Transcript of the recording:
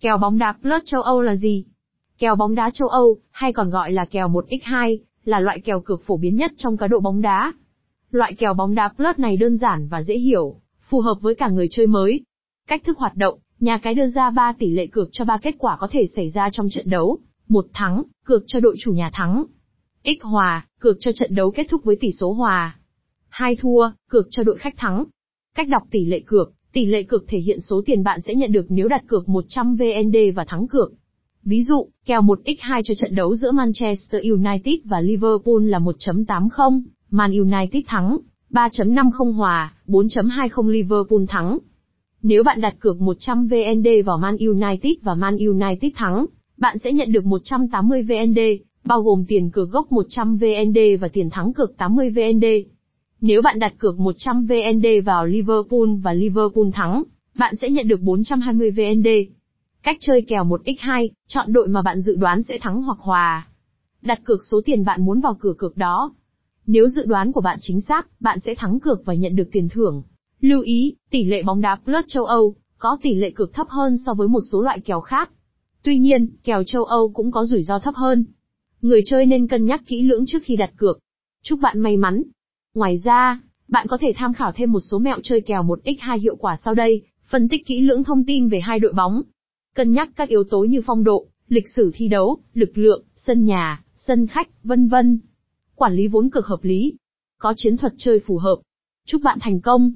Kèo bóng đá Plus châu Âu là gì? Kèo bóng đá châu Âu, hay còn gọi là kèo 1x2, là loại kèo cược phổ biến nhất trong cá độ bóng đá. Loại kèo bóng đá Plus này đơn giản và dễ hiểu, phù hợp với cả người chơi mới. Cách thức hoạt động, nhà cái đưa ra 3 tỷ lệ cược cho 3 kết quả có thể xảy ra trong trận đấu. Một thắng, cược cho đội chủ nhà thắng. X hòa, cược cho trận đấu kết thúc với tỷ số hòa. Hai thua, cược cho đội khách thắng. Cách đọc tỷ lệ cược, tỷ lệ cược thể hiện số tiền bạn sẽ nhận được nếu đặt cược 100 VND và thắng cược. Ví dụ, kèo 1x2 cho trận đấu giữa Manchester United và Liverpool là 1.80, Man United thắng, 3.50 hòa, 4.20 Liverpool thắng. Nếu bạn đặt cược 100 VND vào Man United và Man United thắng, bạn sẽ nhận được 180 VND, bao gồm tiền cược gốc 100 VND và tiền thắng cược 80 VND. Nếu bạn đặt cược 100 VND vào Liverpool và Liverpool thắng, bạn sẽ nhận được 420 VND. Cách chơi kèo 1x2, chọn đội mà bạn dự đoán sẽ thắng hoặc hòa. Đặt cược số tiền bạn muốn vào cửa cược đó. Nếu dự đoán của bạn chính xác, bạn sẽ thắng cược và nhận được tiền thưởng. Lưu ý, tỷ lệ bóng đá Plus châu Âu có tỷ lệ cược thấp hơn so với một số loại kèo khác. Tuy nhiên, kèo châu Âu cũng có rủi ro thấp hơn. Người chơi nên cân nhắc kỹ lưỡng trước khi đặt cược. Chúc bạn may mắn. Ngoài ra, bạn có thể tham khảo thêm một số mẹo chơi kèo 1x2 hiệu quả sau đây, phân tích kỹ lưỡng thông tin về hai đội bóng. Cân nhắc các yếu tố như phong độ, lịch sử thi đấu, lực lượng, sân nhà, sân khách, vân vân. Quản lý vốn cực hợp lý. Có chiến thuật chơi phù hợp. Chúc bạn thành công!